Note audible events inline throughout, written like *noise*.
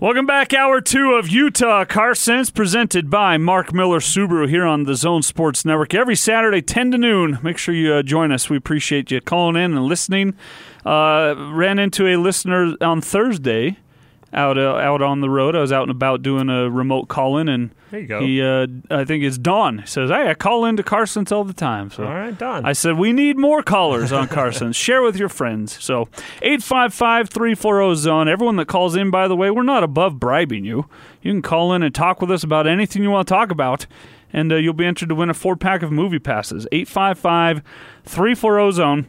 Welcome back, hour two of Utah Car Sense, presented by Mark Miller Subaru here on the Zone Sports Network. Every Saturday, 10 to noon. Make sure you uh, join us. We appreciate you calling in and listening. Uh, ran into a listener on Thursday out uh, out on the road. I was out and about doing a remote call in, and There you go. he, uh, I think it's Don. He says, "Hey, I call into Car Sense all the time." So All right, done. I said, we need more callers on Car Sense. *laughs* Share with your friends. So 855-340-ZONE. Everyone that calls in, by the way, we're not above bribing you. You can call in and talk with us about anything you want to talk about, and uh, you'll be entered to win a four-pack of movie passes. 855-340-ZONE.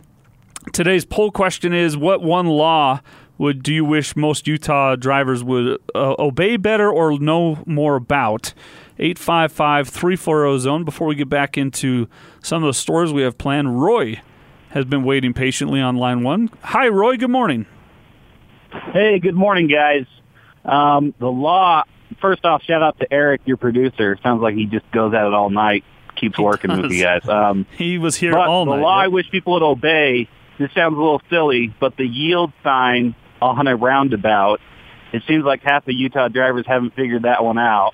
Today's poll question is, what one law would do you wish most Utah drivers would uh, obey better or know more about? 855-340-ZONE. Before we get back into some of the stories we have planned, Roy has been waiting patiently on line one. Hi, Roy. Good morning. Hey, good morning, guys. Um, the law. First off, shout out to Eric, your producer. Sounds like he just goes at it all night, keeps He working with does. you guys. Um, *laughs* He was here all the night. law I wish people would obey. This sounds a little silly, but the yield sign on a roundabout. It seems like half the Utah drivers haven't figured that one out.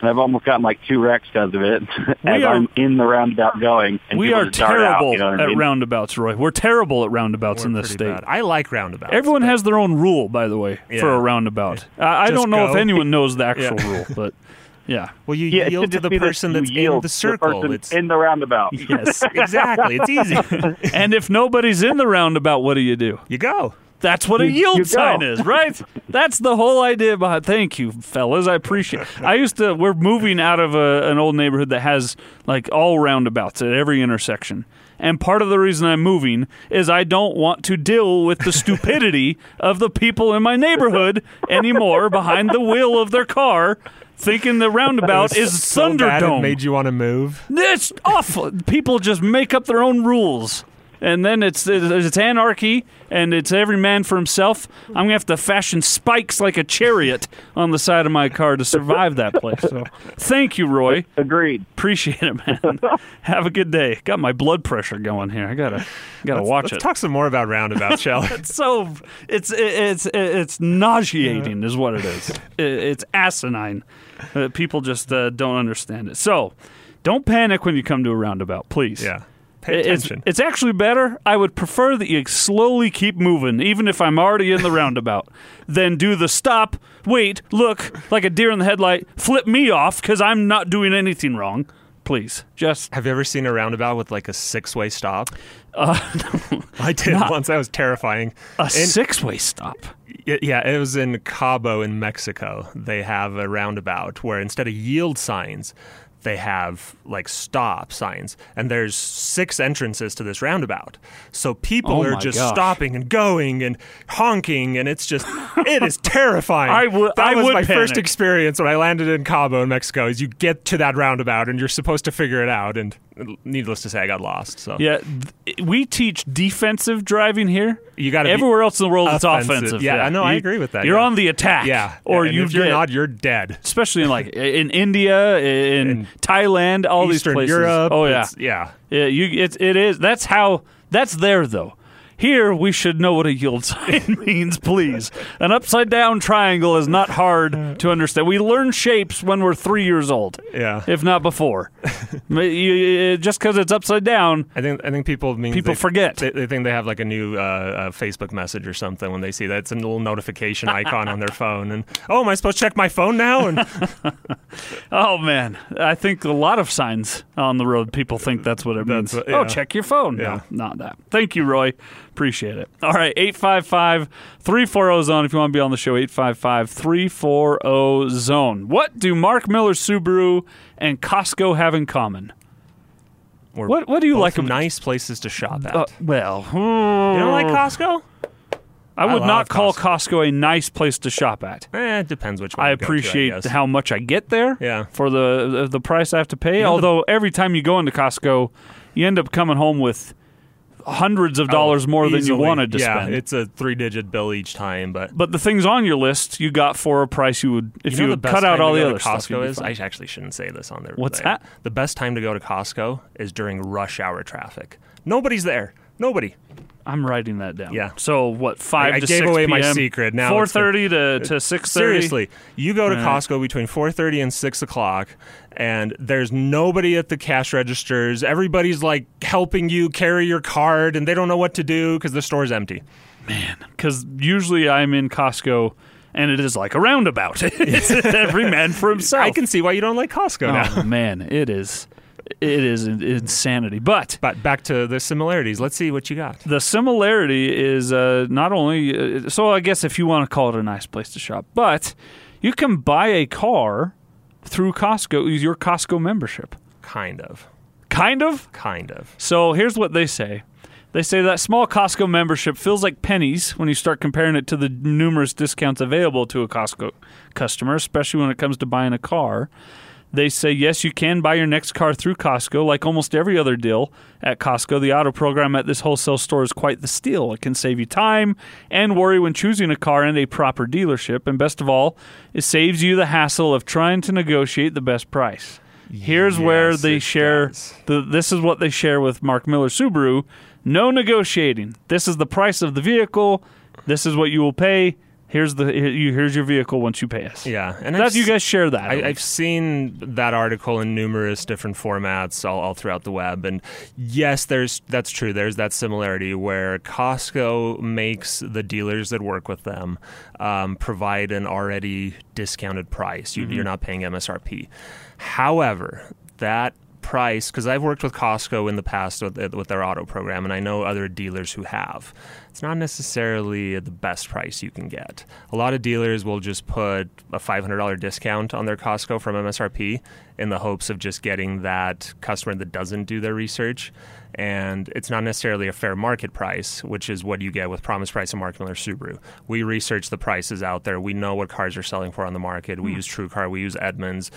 And I've almost gotten like two wrecks because of it *laughs* as are- I'm in the roundabout going. And we are just dart out, terrible you know what I at mean? roundabouts, Roy. We're terrible at roundabouts We're in this state. bad. I like roundabouts. Everyone has their own rule, by the way, for a roundabout. I, I don't know if anyone knows the actual *laughs* Yeah. rule, but yeah. Well, you Yeah, yield to the be that person that's in the circle. person it's in the roundabout. Yes. *laughs* exactly. It's easy. and if nobody's in the roundabout, what do you do? you go. That's what a You- yield you sign go. is, right? *laughs* That's the whole idea behind. Thank you, fellas. I appreciate. I used to. We're moving out of a, an old neighborhood that has like all roundabouts at every intersection. And part of the reason I'm moving is I don't want to deal with the stupidity *laughs* of the people in my neighborhood anymore behind the wheel of their car, thinking the roundabout is so bad Thunderdome. it made you want to move. It's awful. People just make up their own rules. And then it's it's anarchy, and it's every man for himself. I'm gonna have to fashion spikes like a chariot on the side of my car to survive that place. So, thank you, Roy. Agreed. Appreciate it, man. *laughs* Have a good day. Got my blood pressure going here. I gotta gotta Let's, watch let's it. talk some more about roundabouts, shall we? *laughs* It's so it's it's it's nauseating, is what it is. It's asinine. Uh, people just uh, don't understand it. So, don't panic when you come to a roundabout, please. Yeah. Pay It's, attention. it's actually better. I would prefer that you slowly keep moving, even if I'm already in the roundabout, than do the stop, wait, look, like a deer in the headlight, flip me off because I'm not doing anything wrong. Please, just Have you ever seen a roundabout with like a six-way stop? uh, *laughs* I did Not- once. That was terrifying. a In- six way stop. Yeah, it was in Cabo in Mexico. They have a roundabout where instead of yield signs, they have like stop signs. And there's six entrances to this roundabout. So people Oh are just gosh. stopping and going and honking and it's just it is *laughs* terrifying. I would- that I was would my first experience when I landed in Cabo in Mexico is you get to that roundabout and you're supposed to figure it out and needless to say I got lost. So Yeah, th- we teach defensive driving here. You got Everywhere else in the world, it's offensive. offensive. Yeah, I know, I agree with that, You're yeah. on the attack. yeah, or you if you're not you're dead. especially in like *laughs* in India, in, In Thailand, all these Eastern places. Europe. Oh yeah, yeah. yeah. You it it is. That's how. That's there though. Here we should know what a yield *laughs* sign *laughs* means, please. An upside down triangle is not hard to understand. We learn shapes when we're three years old, Yeah. if not before. *laughs* You- just because it's upside down, I think I think people mean people they, forget. They, they think they have like a new uh, uh, Facebook message or something when they see that it's a little notification icon on their phone and oh, am I supposed to check my phone now? And Oh man, I think a lot of signs on the road. People think that's what it means. what- Oh, check your phone. Yeah. No, not that. Thank you, Roy. Appreciate it. All right, 855-340 zone. If you want to be on the show, 855-340 zone. What do Mark Miller Subaru and Costco have in common? we're What What do you like? nice places to shop at. Uh, well, you don't like Costco? I would I not call Costco. Costco a nice place to shop at. Eh, it depends which one. I you go to, appreciate guess. how much I get there. Yeah. For the the price I have to pay. know the- Although every time you go into Costco, you end up coming home with hundreds of dollars oh, more than you wanted to spend. yeah, spend. it's a three-digit bill each time, but. but the things on your list you got for a price you would if you, know the would cut out all the other to stuff. Costco is. I actually shouldn't say this on there. What's there. that? The best time to go to Costco is during rush hour traffic. Nobody's there. Nobody. I'm writing that down. Yeah. So what? Five I- I gave 6 away my secret. Now four thirty to uh, to six thirty. Seriously, you go to Right. Costco between 4:30 and 6 o'clock, and there's nobody at the cash registers. Everybody's like helping you carry your card, and they don't know what to do because the store's empty. Man, because usually I'm in Costco and it is like a roundabout. *laughs* it's *laughs* every man for himself. I can see why you don't like Costco oh, now. Oh man, it is it is insanity. But But back to the similarities. Let's see what you got. the similarity is uh, not only uh, so. I guess if you want to call it a nice place to shop, but you can buy a car through Costco. Your Costco membership, Kind of. kind of. Kind of. So here's what they say. They say that small Costco membership feels like pennies when you start comparing it to the numerous discounts available to a Costco customer, especially when it comes to buying a car. They say, yes, you can buy your next car through Costco. Like almost every other deal at Costco, the auto program at this wholesale store is quite the steal. It can save you time and worry when choosing a car and a proper dealership. And best of all, it saves you the hassle of trying to negotiate the best price. Here's where they share the, this is what they share with Mark Miller Subaru. No negotiating. This is the price of the vehicle. This is what you will pay. Here's the here's your vehicle once you pay us. Yeah, and That I've you guys share that. I, I've seen that article in numerous different formats all, all throughout the web, and yes, there's that's true. There's that similarity where Costco makes the dealers that work with them um, provide an already discounted price. You, You're not paying MSRP. However, that price because I've worked with Costco in the past with, uh, with their auto program, and I know other dealers who have. It's not necessarily the best price you can get. A lot of dealers will just put a $500 discount on their Costco from MSRP in the hopes of just getting that customer that doesn't do their research. And it's not necessarily a fair market price, which is what you get with Promise Price and Mark Miller Subaru. We research the prices out there. We know what cars are selling for on the market. We hmm. use TrueCar. We use Edmunds.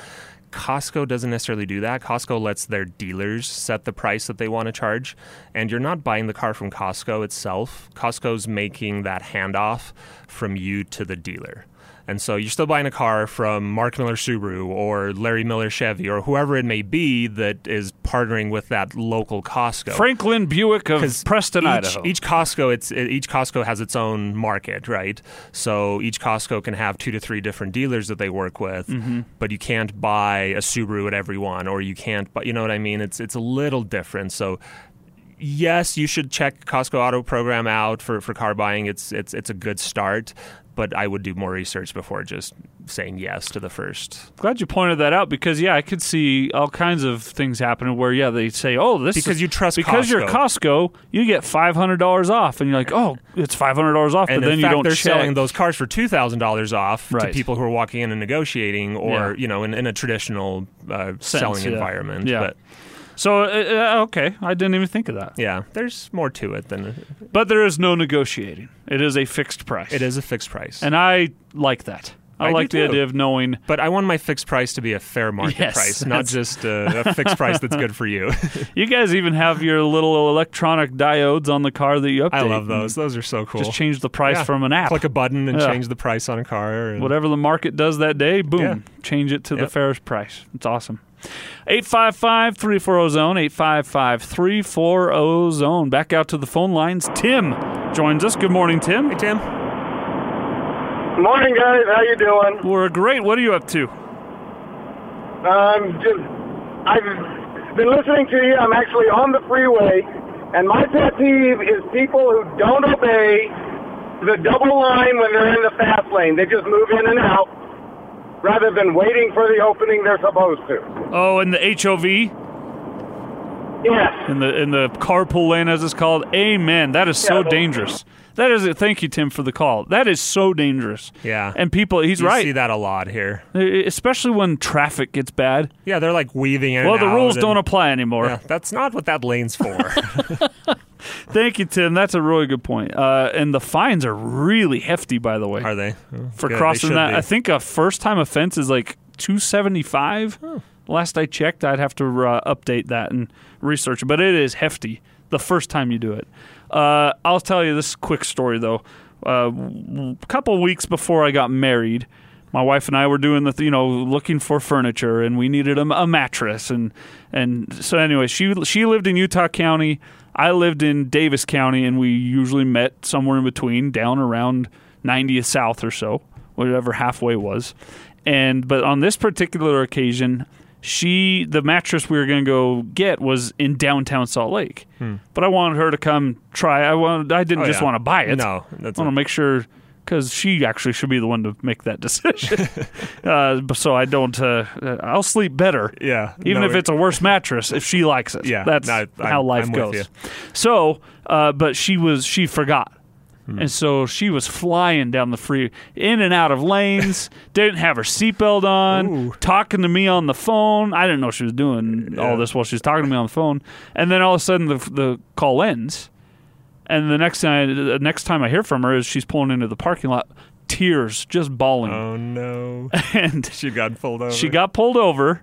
Costco doesn't necessarily do that. Costco lets their dealers set the price that they want to charge, and you're not buying the car from Costco itself. Costco's making that handoff from you to the dealer. And so you're still buying a car from Mark Miller Subaru or Larry Miller Chevy or whoever it may be that is partnering with that local Costco. Franklin Buick of Preston, each, Idaho. Each Costco, it's each Costco has its own market, right? So each Costco can have two to three different dealers that they work with, Mm-hmm. but you can't buy a Subaru at every one, or you can't. But you know what I mean? It's it's a little different. So. Yes, you should check Costco Auto Program out for, for car buying. It's it's it's a good start, but I would do more research before just saying yes to the first. Glad you pointed that out because yeah, I could see all kinds of things happening where yeah they say oh this Because is, you trust because you're Costco. Costco you get five hundred dollars off and you're like oh it's five hundred dollars off And but then in you don't they're check. selling those cars for two thousand dollars off to people who are walking in and negotiating, or Yeah. you know, in, in a traditional uh, selling yeah. environment. Yeah. But so uh, uh, okay I didn't even think of that yeah, there's more to it than but there is no negotiating it is a fixed price it is a fixed price. and I like that I, I like the too. idea of knowing but I want my fixed price to be a fair market Yes, price, not just a, a fixed price that's good for you. *laughs* *laughs* you guys even have your little electronic diodes on the car that you update I love those; those are so cool. just change the price Yeah. from an app Click a button and Yeah. change the price on a car. And whatever the market does that day, boom, Yeah. change it to the fairest price. It's awesome. 855 340 zone, 855 340 zone. Back out to the phone lines. Tim joins us. Good morning, Tim. Hey, Tim. Morning, guys. How you doing? We're great. What are you up to? Um, just I've been listening to you. I'm actually on the freeway, and my pet peeve is people who don't obey the double line when they're in the fast lane. They just move in and out rather than waiting for the opening they're supposed to. Oh, in the HOV, Yes. in the in the carpool lane, as it's called. Amen. That is so Yeah, dangerous. That is it. Thank you, Tim, for the call. That is so dangerous. Yeah. And people, he's You right. see that a lot here. Especially when traffic gets bad. Yeah, they're like weaving in. Well, and the rules out don't apply anymore. Yeah, that's not what that lane's for. *laughs* *laughs* Thank you, Tim. That's a really good point. Uh, and the fines are really hefty, by the way, Are they Oh, for good. Crossing should that. be. I think a first-time offense is like two seventy-five. Last I checked, I'd have to uh, update that and research it, but it is hefty the first time you do it. Uh, I'll tell you this quick story though. Uh, a couple weeks before I got married, my wife and I were doing the you know looking for furniture and we needed a, a mattress and and so anyway she she lived in Utah County I lived in Davis County and we usually met somewhere in between down around 90th South or so whatever halfway was and but on this particular occasion she the mattress we were going to go get was in downtown Salt Lake but I wanted her to come try I wanted I didn't Hmm. Oh, just yeah. want to buy it No, that's I want to make sure because she actually should be the one to make that *laughs* decision. uh, so I don't. Uh, uh, I'll sleep better. Yeah, Even no, if it's a worse mattress, if she likes it. Yeah, that's no, I'm- how life I'm goes. So, uh, but she was she forgot. Hmm. And so she was flying down the free, in and out of lanes. *laughs* didn't have her seatbelt on. Ooh. Talking to me on the phone. I didn't know she was doing all this while she was talking to me on the phone. And then all of a sudden the the call ends, and the next time the next time I hear from her is she's pulling into the parking lot, tears just bawling, Oh no, *laughs* and *laughs* she got pulled over. she got pulled over.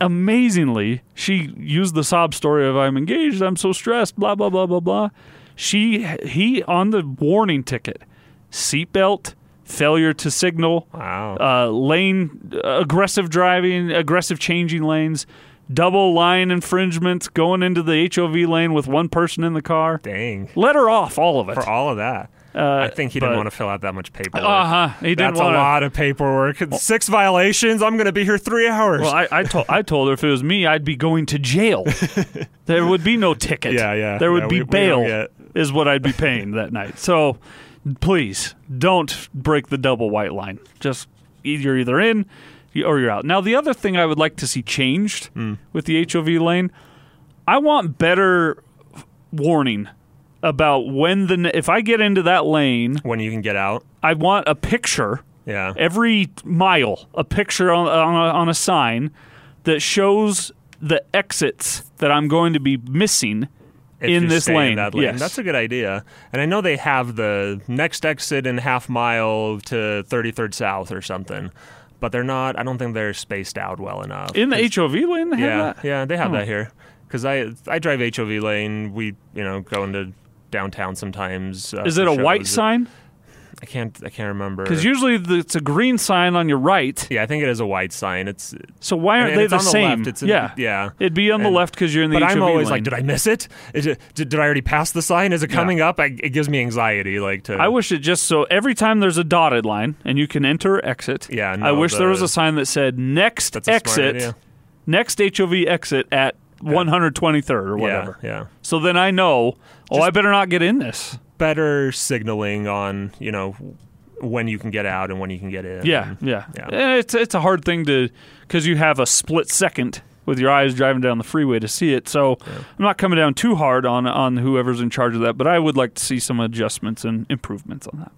Amazingly, she used the sob story of "I'm engaged, I'm so stressed," blah blah blah blah blah. She he on the warning ticket, seatbelt, failure to signal, Wow. uh, lane aggressive driving, aggressive changing lanes, double line infringements, going into the HOV lane with one person in the car. Dang. Let her off all of it. For all of that. Uh, I think he didn't but- want to fill out that much paperwork. Uh huh. He didn't That's a want to. lot of paperwork. Six violations. I'm going to be here three hours. Well, I, I told I told her if it was me, I'd be going to jail. *laughs* there would be no ticket. Yeah, yeah. There would Yeah, be we- we bail, get- is what I'd be paying that night. So, please don't break the double white line. Just you're either in or you're out. Now, the other thing I would like to see changed Hmm. with the HOV lane, I want better warning about when the if I get into that lane, when you can get out. I want a picture Yeah. every mile a picture on, on, a, on a sign that shows the exits that I'm going to be missing if in this lane. that lane. Yes. That's a good idea. And I know they have the next exit in half mile to 33rd South or something, but they're not. I don't think they're spaced out well enough. in the HOV lane. They have yeah, that? yeah, they have Oh. that here. Because I I drive HOV lane. We you know go into downtown sometimes. Uh, Is it a white sign? I can't I can't remember. Because usually the, it's a green sign on your right. yeah, I think it is a white sign. It's So why aren't and they the the same? left. It's in- yeah, yeah. It'd be on the left because you're in the but HOV I'm always lane. like, did I miss it? Is it did, did I already pass the sign? Is it coming up? I, it gives me anxiety. Like to I wish it just so every time there's a dotted line and you can enter or exit. Yeah, I no, wish there was a sign that said next That's a smart exit, next HOV exit at 123rd or whatever. Yeah, yeah. So then I know, oh, Just- I better not get in this. Better signaling on you know when you can get out and when you can get in. Yeah, yeah. Yeah. It's it's a hard thing to because you have a split second with your eyes driving down the freeway to see it. So I'm not coming down too hard on on whoever's in charge of that, but I would like to see some adjustments and improvements on that.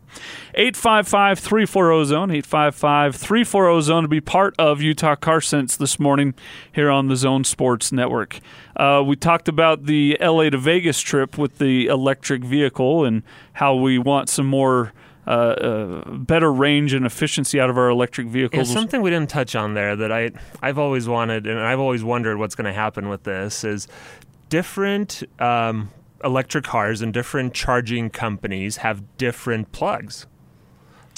855-340 zone 855-340 zone to be part of Utah Car Sense this morning here on the Zone Sports Network. Uh, we talked about the LA to Vegas trip with the electric vehicle and how we want some more uh, uh, better range and efficiency out of our electric Yeah, vehicles. something we didn't touch on there that I I've always wanted and I've always wondered what's going to happen with this is different um, electric cars and different charging companies have different plugs.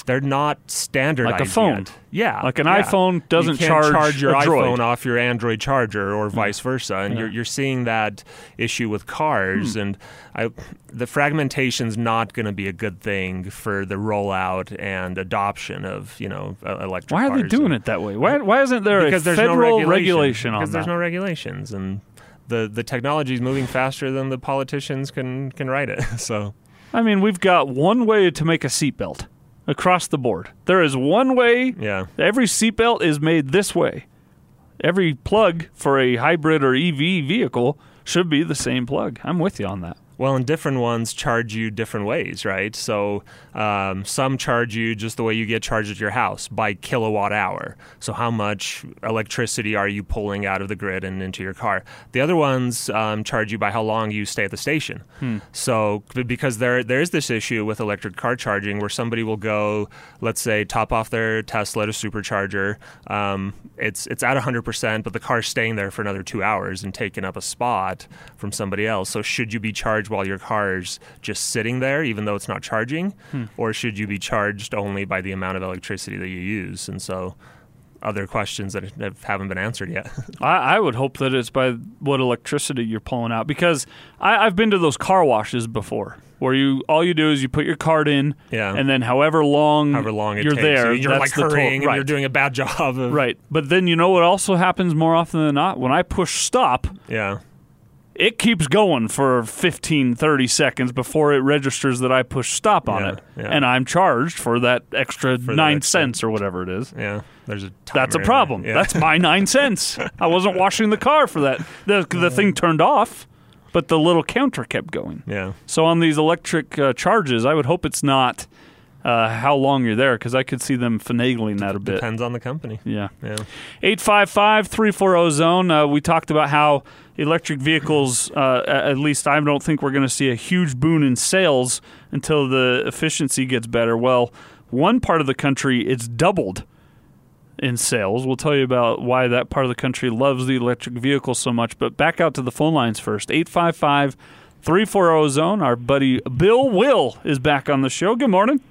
They're not standardized. Like a phone. yet. Yeah, Like an yeah. iPhone doesn't you charge charge your iPhone off your Android charger or vice versa, and you're you're seeing that issue with Hmm. cars, and I, the fragmentation's not going to be a good thing for the rollout and adoption of you know electric. why are they doing And- it that way? Why, why isn't there Because a there's federal no regulation, regulation on because there's that? no regulations, and the the technology is moving faster than the politicians can can write it. *laughs* So I mean, we've got one way to make a seatbelt across the board. There is one way. yeah, Every seatbelt is made this way. Every plug for a hybrid or EV vehicle should be the same plug. I'm with you on that. Well, and different ones charge you different ways, right? So um, some charge you just the way you get charged at your house by kilowatt hour. So how much electricity are you pulling out of the grid and into your car? The other ones um, charge you by how long you stay at the station. So because there there is this issue with electric car charging where somebody will go, let's say, top off their Tesla to supercharger. Um, it's it's at 100%, but the car's staying there for another two hours and taking up a spot from somebody else. So should you be charged while your car's just sitting there, even though it's not charging, hmm. or should you be charged only by the amount of electricity that you use? And so, other questions that have- haven't been answered yet. *laughs* I, I would hope that it's by what electricity you're pulling out because I, I've been to those car washes before where you all you do is you put your card in Yeah. and then however long However long you're takes, there you're like the hurrying and right. you're doing a bad *laughs* job. Of, right but then you know what also happens more often than not when I push stop Yeah. It keeps going for 15 30 seconds before it registers that I push stop on Yeah, it yeah. and I'm charged for that extra that 9 extra- cents or whatever it is Yeah. There's a. That's a problem. Yeah. That's my *laughs* nine cents. I wasn't washing the car for that. The the thing turned off, but the little counter kept going. yeah. So on these electric uh, charges, I would hope it's not uh, how long you're there because I could see them finagling that a bit. Depends on the company. Yeah. Yeah. 855 340 zone. Uh, we talked about how electric vehicles, uh, at least I don't think we're going to see a huge boon in sales until the efficiency gets better. Well, one part of the country, it's doubled in sales. We'll tell you about why that part of the country loves the electric vehicle so much. But back out to the phone lines first 855 340 zone. Our buddy Bill Will is back on the show. Good morning.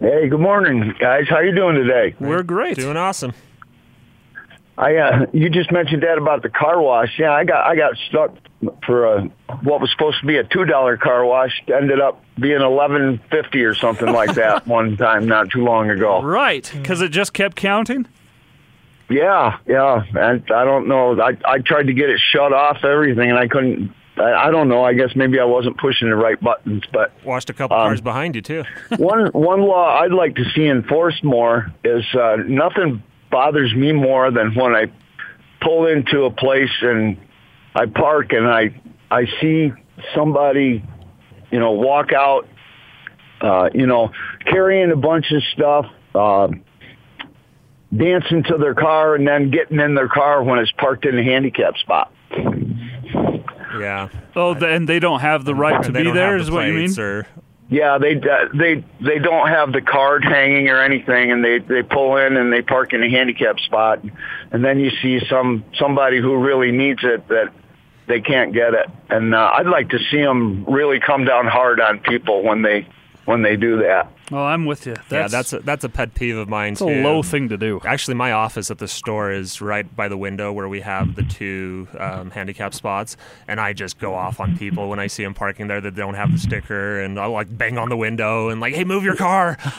Hey, good morning, guys. How you doing today? We're great. Doing awesome. I uh, you just mentioned that about the car wash. Yeah, I got I got stuck for a what was supposed to be a two dollar car wash. Ended up being eleven fifty or something like that *laughs* one time not too long ago. Right, because it just kept counting. Yeah, yeah. And I don't know. I I tried to get it shut off everything, and I couldn't. I, I don't know. I guess maybe I wasn't pushing the right buttons, but Washed a couple Um, cars behind you too. one one law I'd like to see enforced more is uh, nothing bothers me more than when I pull into a place and I park and I I see somebody you know walk out uh, you know carrying a bunch of stuff uh, dancing to their car and then getting in their car when it's parked in a handicap spot. Yeah. Oh, and they don't have the right to they be don't there, have is what you mean? plates Or, Yeah, they uh, they they don't have the card hanging or anything, and they they pull in and they park in a handicap spot, and then you see some somebody who really needs it that they can't get it, and uh, I'd like to see them really come down hard on people when they when they do that. Oh, I'm with you. That's, yeah, that's a, that's a pet peeve of mine too. a low thing to do. Actually, my office at the store is right by the window where we have the two um, handicap spots, and I just go off on people when I see them parking there that don't have the sticker, and I'll like bang on the window and like, "Hey, move your car!" *laughs*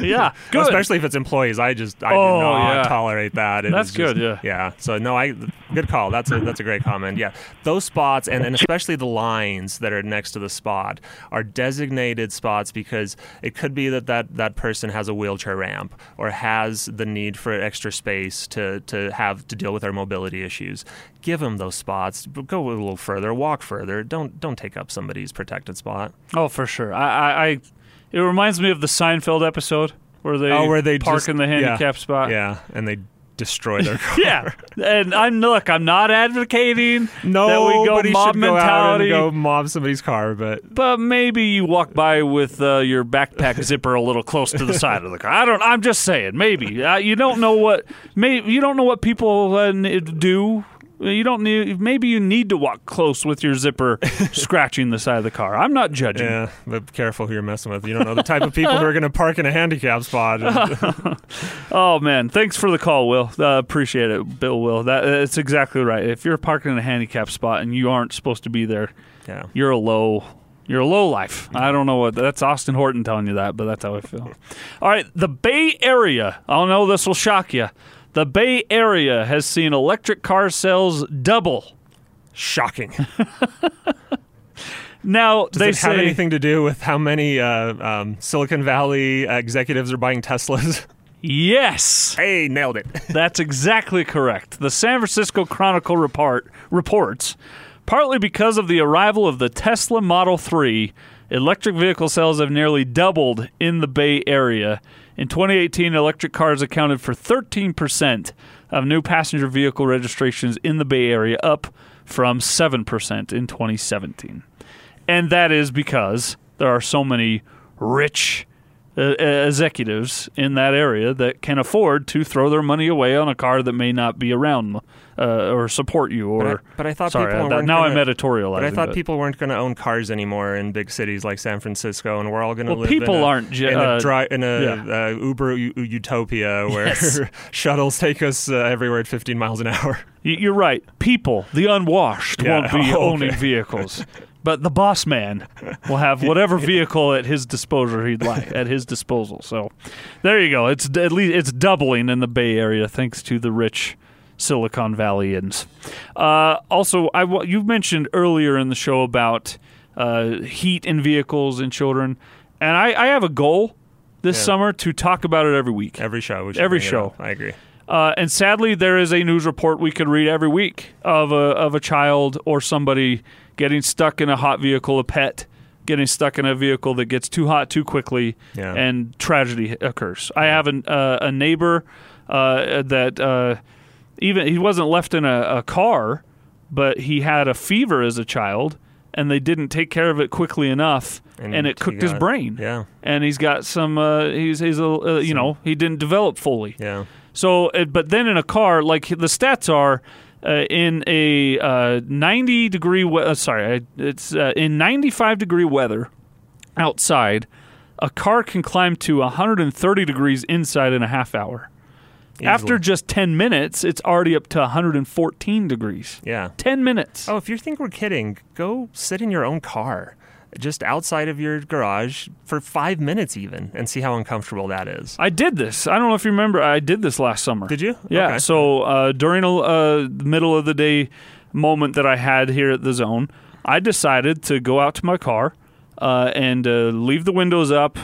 Yeah, *laughs* good. Especially if it's employees, I just I Oh, do not yeah. tolerate that. It That's is just- good, yeah. yeah. So no, I good call. That's a that's a great comment. Yeah, those spots and, and especially the lines that are next to the spot are designated spots because it could be that that, that person has a wheelchair ramp or has the need for extra space to to have to deal with their mobility issues. Give them those spots. Go a little further. Walk further. Don't don't take up somebody's protected spot. Oh, for sure. I, I, I, it reminds me of the Seinfeld episode where they, oh, where they park just- in the yeah, handicap spot. Yeah, and they destroy their *laughs* car. Yeah, and I'm look. I'm not advocating No, that we go mob go mentality, and go mob somebody's car, but but maybe you walk by with uh, your backpack zipper a little close to the *laughs* side of the car. I don't. I'm just saying. Maybe uh, you don't know what. Maybe you don't know what people uh, do. You don't need. Maybe you need to walk close with your zipper *laughs* scratching the side of the car. I'm not judging. yeah, but careful who you're messing with. You don't know the type of people who are going to park in a handicap spot. *laughs* Oh man, thanks for the call, Will. Uh, appreciate it, Bill. Will that it's exactly right. If you're parking in a handicap spot and you aren't supposed to be there, yeah. you're a low. You're a low life. I don't know what that's Austin Horton telling you that, but that's how I feel. All right, the Bay Area. I know this will shock you. The Bay Area has seen electric car sales double. Shocking. *laughs* Now Does they it have anything to do with how many uh, um, Silicon Valley executives are buying Teslas? *laughs* yes. hey, nailed it. *laughs* That's exactly correct. The San Francisco Chronicle report reports partly because of the arrival of the Tesla Model 3, electric vehicle sales have nearly doubled in the Bay Area. In 2018, electric cars accounted for 13% of new passenger vehicle registrations in the Bay Area, up from 7% in 2017. And that is because there are so many rich uh, executives in that area that can afford to throw their money away on a car that may not be around uh, or support you. Or But I, but I thought sorry, people uh, that- weren't now gonna, I'm editorializing. But I thought but- people weren't going to own cars anymore in big cities like San Francisco, and we're all going to Well, live. people in a, aren't in uh, a, dry, in a yeah. uh, Uber u- utopia where Yes. *laughs* shuttles take us uh, everywhere at 15 miles an hour. You're right. People, the unwashed, Yeah. won't be *laughs* Oh, owning vehicles, *laughs* but the boss man will have *laughs* whatever vehicle at his disposal he'd like at his disposal. So, there you go. It's at least it's doubling in the Bay Area thanks to the rich Silicon Valleyans. Uh, also, I you mentioned earlier in the show about uh, heat in vehicles and children, and I, I have a goal this Yeah. summer to talk about it every week. Every show. we Every show. I agree. Uh, and sadly, there is a news report we could read every week of a of a child or somebody getting stuck in a hot vehicle, a pet getting stuck in a vehicle that gets too hot too quickly, Yeah. and tragedy occurs. I have an, uh, a neighbor uh, that uh, even he wasn't left in a, a car, but he had a fever as a child, and they didn't take care of it quickly enough, and, And it cooked his brain. Yeah. And he's got some. Uh, he's he's a uh, you know he didn't develop fully. Yeah. So, but then in a car, like the stats are, uh, in a uh, 90 degree, we- uh, sorry, it's uh, in 95 degree weather outside, a car can climb to 130 degrees inside in a half hour. After just 10 minutes, it's already up to 114 degrees. Yeah. 10 minutes. Oh, if you think we're kidding, go sit in your own car, just outside of your garage for five minutes even, and see how uncomfortable that is. I did this. I don't know if you remember. I did this last summer. Did you? Yeah. Okay. So uh, during a uh, middle of the day moment that I had here at the zone, I decided to go out to my car uh, and uh, leave the windows up.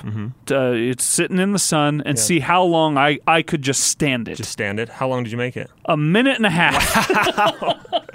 t- uh, it's sitting in the sun and Yeah. see how long I, I could just stand it. Just stand it. How long did you make it? a minute and a half. *laughs*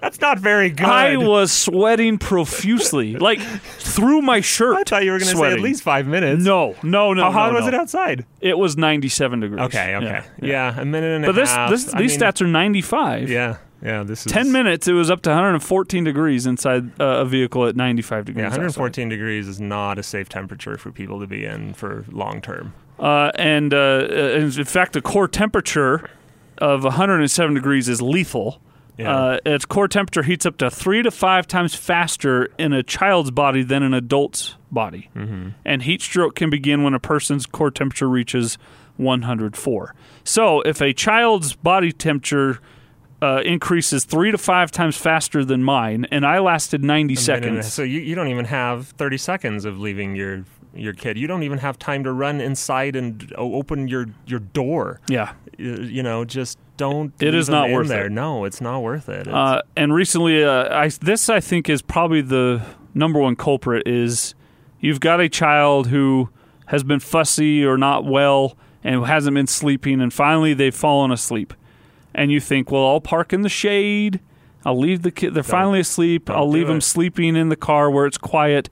That's not very good. I was sweating profusely, like through my shirt. I thought you were going to say at least five minutes. No, no, no. How hot no, was no. it outside? It was 97 degrees. Okay, okay. Yeah, Yeah, yeah. a minute and But a this, half. this, these mean, stats are 95. Yeah, yeah. This is 10 minutes, it was up to 114 degrees inside uh, a vehicle at 95 degrees. Yeah, outside. 114 degrees is not a safe temperature for people to be in for long term. Uh, and uh, uh, in fact, the core temperature of 107 degrees is lethal. Yeah. Uh, its core temperature heats up to three to five times faster in a child's body than an adult's body. Mm-hmm. And heat stroke can begin when a person's core temperature reaches 104. So if a child's body temperature uh, increases three to five times faster than mine, and I lasted 90 minute seconds. So you, you don't even have 30 seconds of leaving your your kid. You don't even have time to run inside and open your your door. Yeah. You know, just don't. It is not in worth there. it. No, it's not worth it. Uh, and recently, uh, I, this I think is probably the number one culprit is you've got a child who has been fussy or not well and hasn't been sleeping, and finally they've fallen asleep, and you think, well, I'll park in the shade. I'll leave the kid. They're finally asleep. I'll leave them sleeping in the car where it's quiet.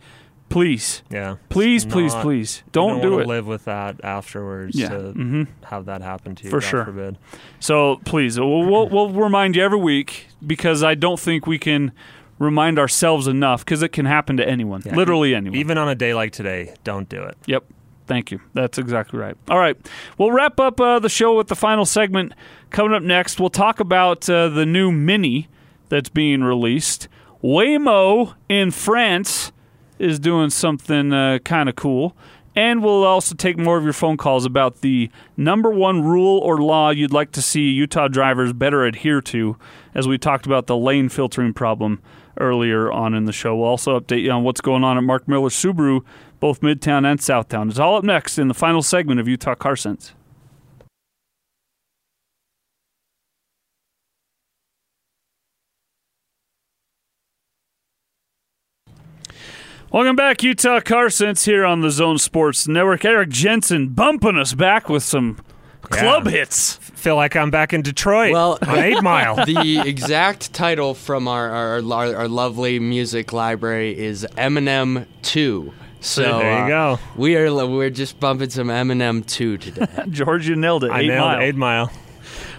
Please, yeah. please, It's please, please, don't, do wanna it. Live with that afterwards. Yeah. To Mhm. have that happen to you. For God sure. Forbid. So please, we'll, we'll, we'll remind you every week because I don't think we can remind ourselves enough because it can happen to anyone, Yeah. literally anyone. Even on a day like today, don't do it. Yep. Thank you. That's exactly right. All right. We'll wrap up uh, the show with the final segment. Coming up next, we'll talk about uh, the new Mini that's being released. Waymo in France is doing something uh, kind of cool. And we'll also take more of your phone calls about the number one rule or law you'd like to see Utah drivers better adhere to, as we talked about the lane filtering problem earlier on in the show. We'll also update you on what's going on at Mark Miller Subaru, both Midtown and Southtown. It's all up next in the final segment of Utah Car Sense. Welcome back, Utah Car Sense here on the Zone Sports Network. Eric Jensen bumping us back with some club Yeah. hits. Feel like I'm back in Detroit Well- on Eight *laughs* Mile. the exact title from our, our, our, our lovely music library is Eminem 2. So There you uh, go. We are we're just bumping some Eminem 2 today. *laughs* Georgia you nailed it. I Eight nailed mile. Eight Mile.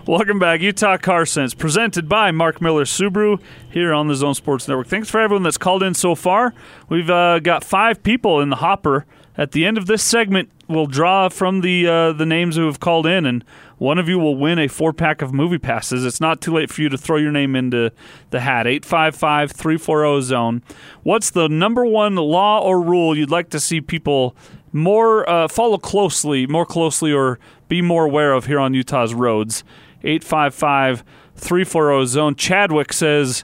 Welcome back, Utah Car Sense, presented by Mark Miller Subaru here on the Zone Sports Network. Thanks for everyone that's called in so far. We've uh, got five people in the hopper. At the end of this segment, we'll draw from the uh, the names who have called in, and one of you will win a four pack of movie passes. It's not too late for you to throw your name into the hat. 855 340 zone. What's the number one law or rule you'd like to see people more uh, follow closely, more closely, or be more aware of here on Utah's roads? 855 340 zone. Chadwick says,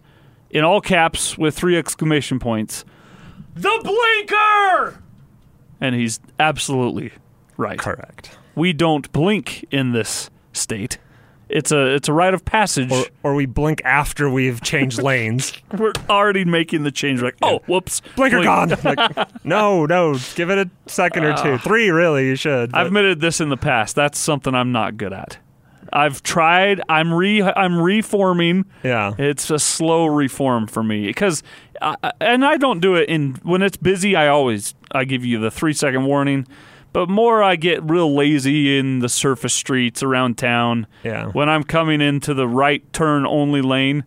in all caps with three exclamation points, the blinker! And he's absolutely right. Correct. We don't blink in this state. It's a it's a rite of passage. Or, or we blink after we've changed *laughs* lanes. We're already making the change. Like, oh, whoops, Blinker blink. gone. Like, *laughs* no, no. Give it a second or two. Ah. Three, really. You should. I've admitted this in the past. That's something I'm not good at. I've tried. I'm re. I'm reforming. yeah. It's a slow reform for me because, I, and I don't do it in when it's busy. I always I give you the three second warning, but more I get real lazy in the surface streets around town. Yeah. When I'm coming into the right turn only lane,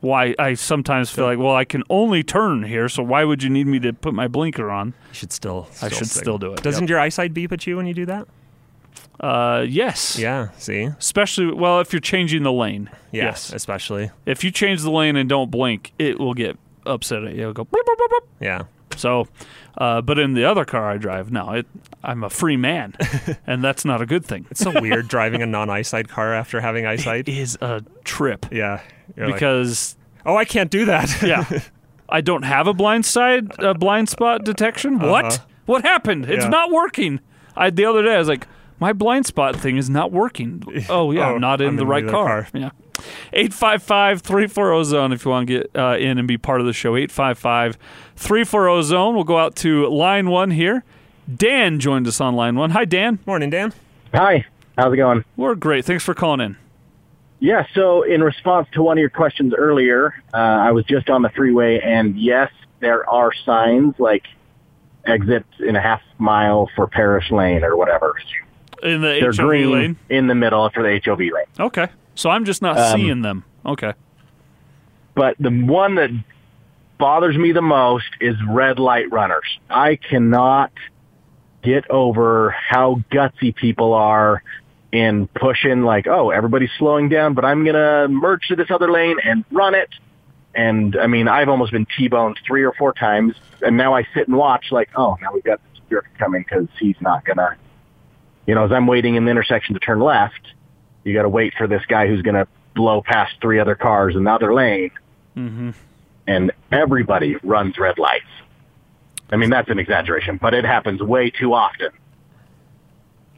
why I sometimes feel like, well, I can only turn here, so why would you need me to put my blinker on? You should still. I should signal. still do it, Doesn't your eyesight beep at you when you do that? Uh, yes. Yeah. See. Especially well, if you're changing the lane. Yeah, Yes. Especially. If you change the lane and don't blink, it will get upset at you. It'll go. Bloop, bloop, bloop. Yeah. So, uh, but in the other car I drive, no, it, I'm a free man, *laughs* and that's not a good thing. It's so weird driving a non-eyesight car after having *laughs* eyesight. It is a trip Yeah. You're like, because oh, I can't do that. yeah, *laughs* I don't have a blind side, uh, blind spot detection. What? Uh-huh. What happened? It's Yeah. not working. I the other day I was like, my blind spot thing is not working. *laughs* Oh yeah, Oh, I'm not in I'm the in right the car. car. Yeah. 855-340 zone if you want to get uh, in and be part of the show. 855-340 zone. We'll go out to line one here. Dan joined us on line one. Hi Dan. Morning, Dan. Hi, how's it going? We're great. Thanks for calling in. Yeah, so in response to one of your questions earlier, uh, I was just on the freeway, and yes, there are signs like exit in a half mile for Parrish Lane or whatever. In the They're HOV green lane. in the middle for the HOV lane. Okay. So I'm just not Um, seeing them. Okay. But the one that bothers me the most is red light runners. I cannot get over how gutsy people are in pushing like, oh, everybody's slowing down, but I'm going to merge to this other lane and run it. And I mean, I've almost been T-boned three or four times. And now I sit and watch like, oh, now we've got this jerk coming because he's not going to, you know, as I'm waiting in the intersection to turn left, you got to wait for this guy who's going to blow past three other cars in the other lane. Mm-hmm. And everybody runs red lights. I mean, that's an exaggeration, but it happens way too often.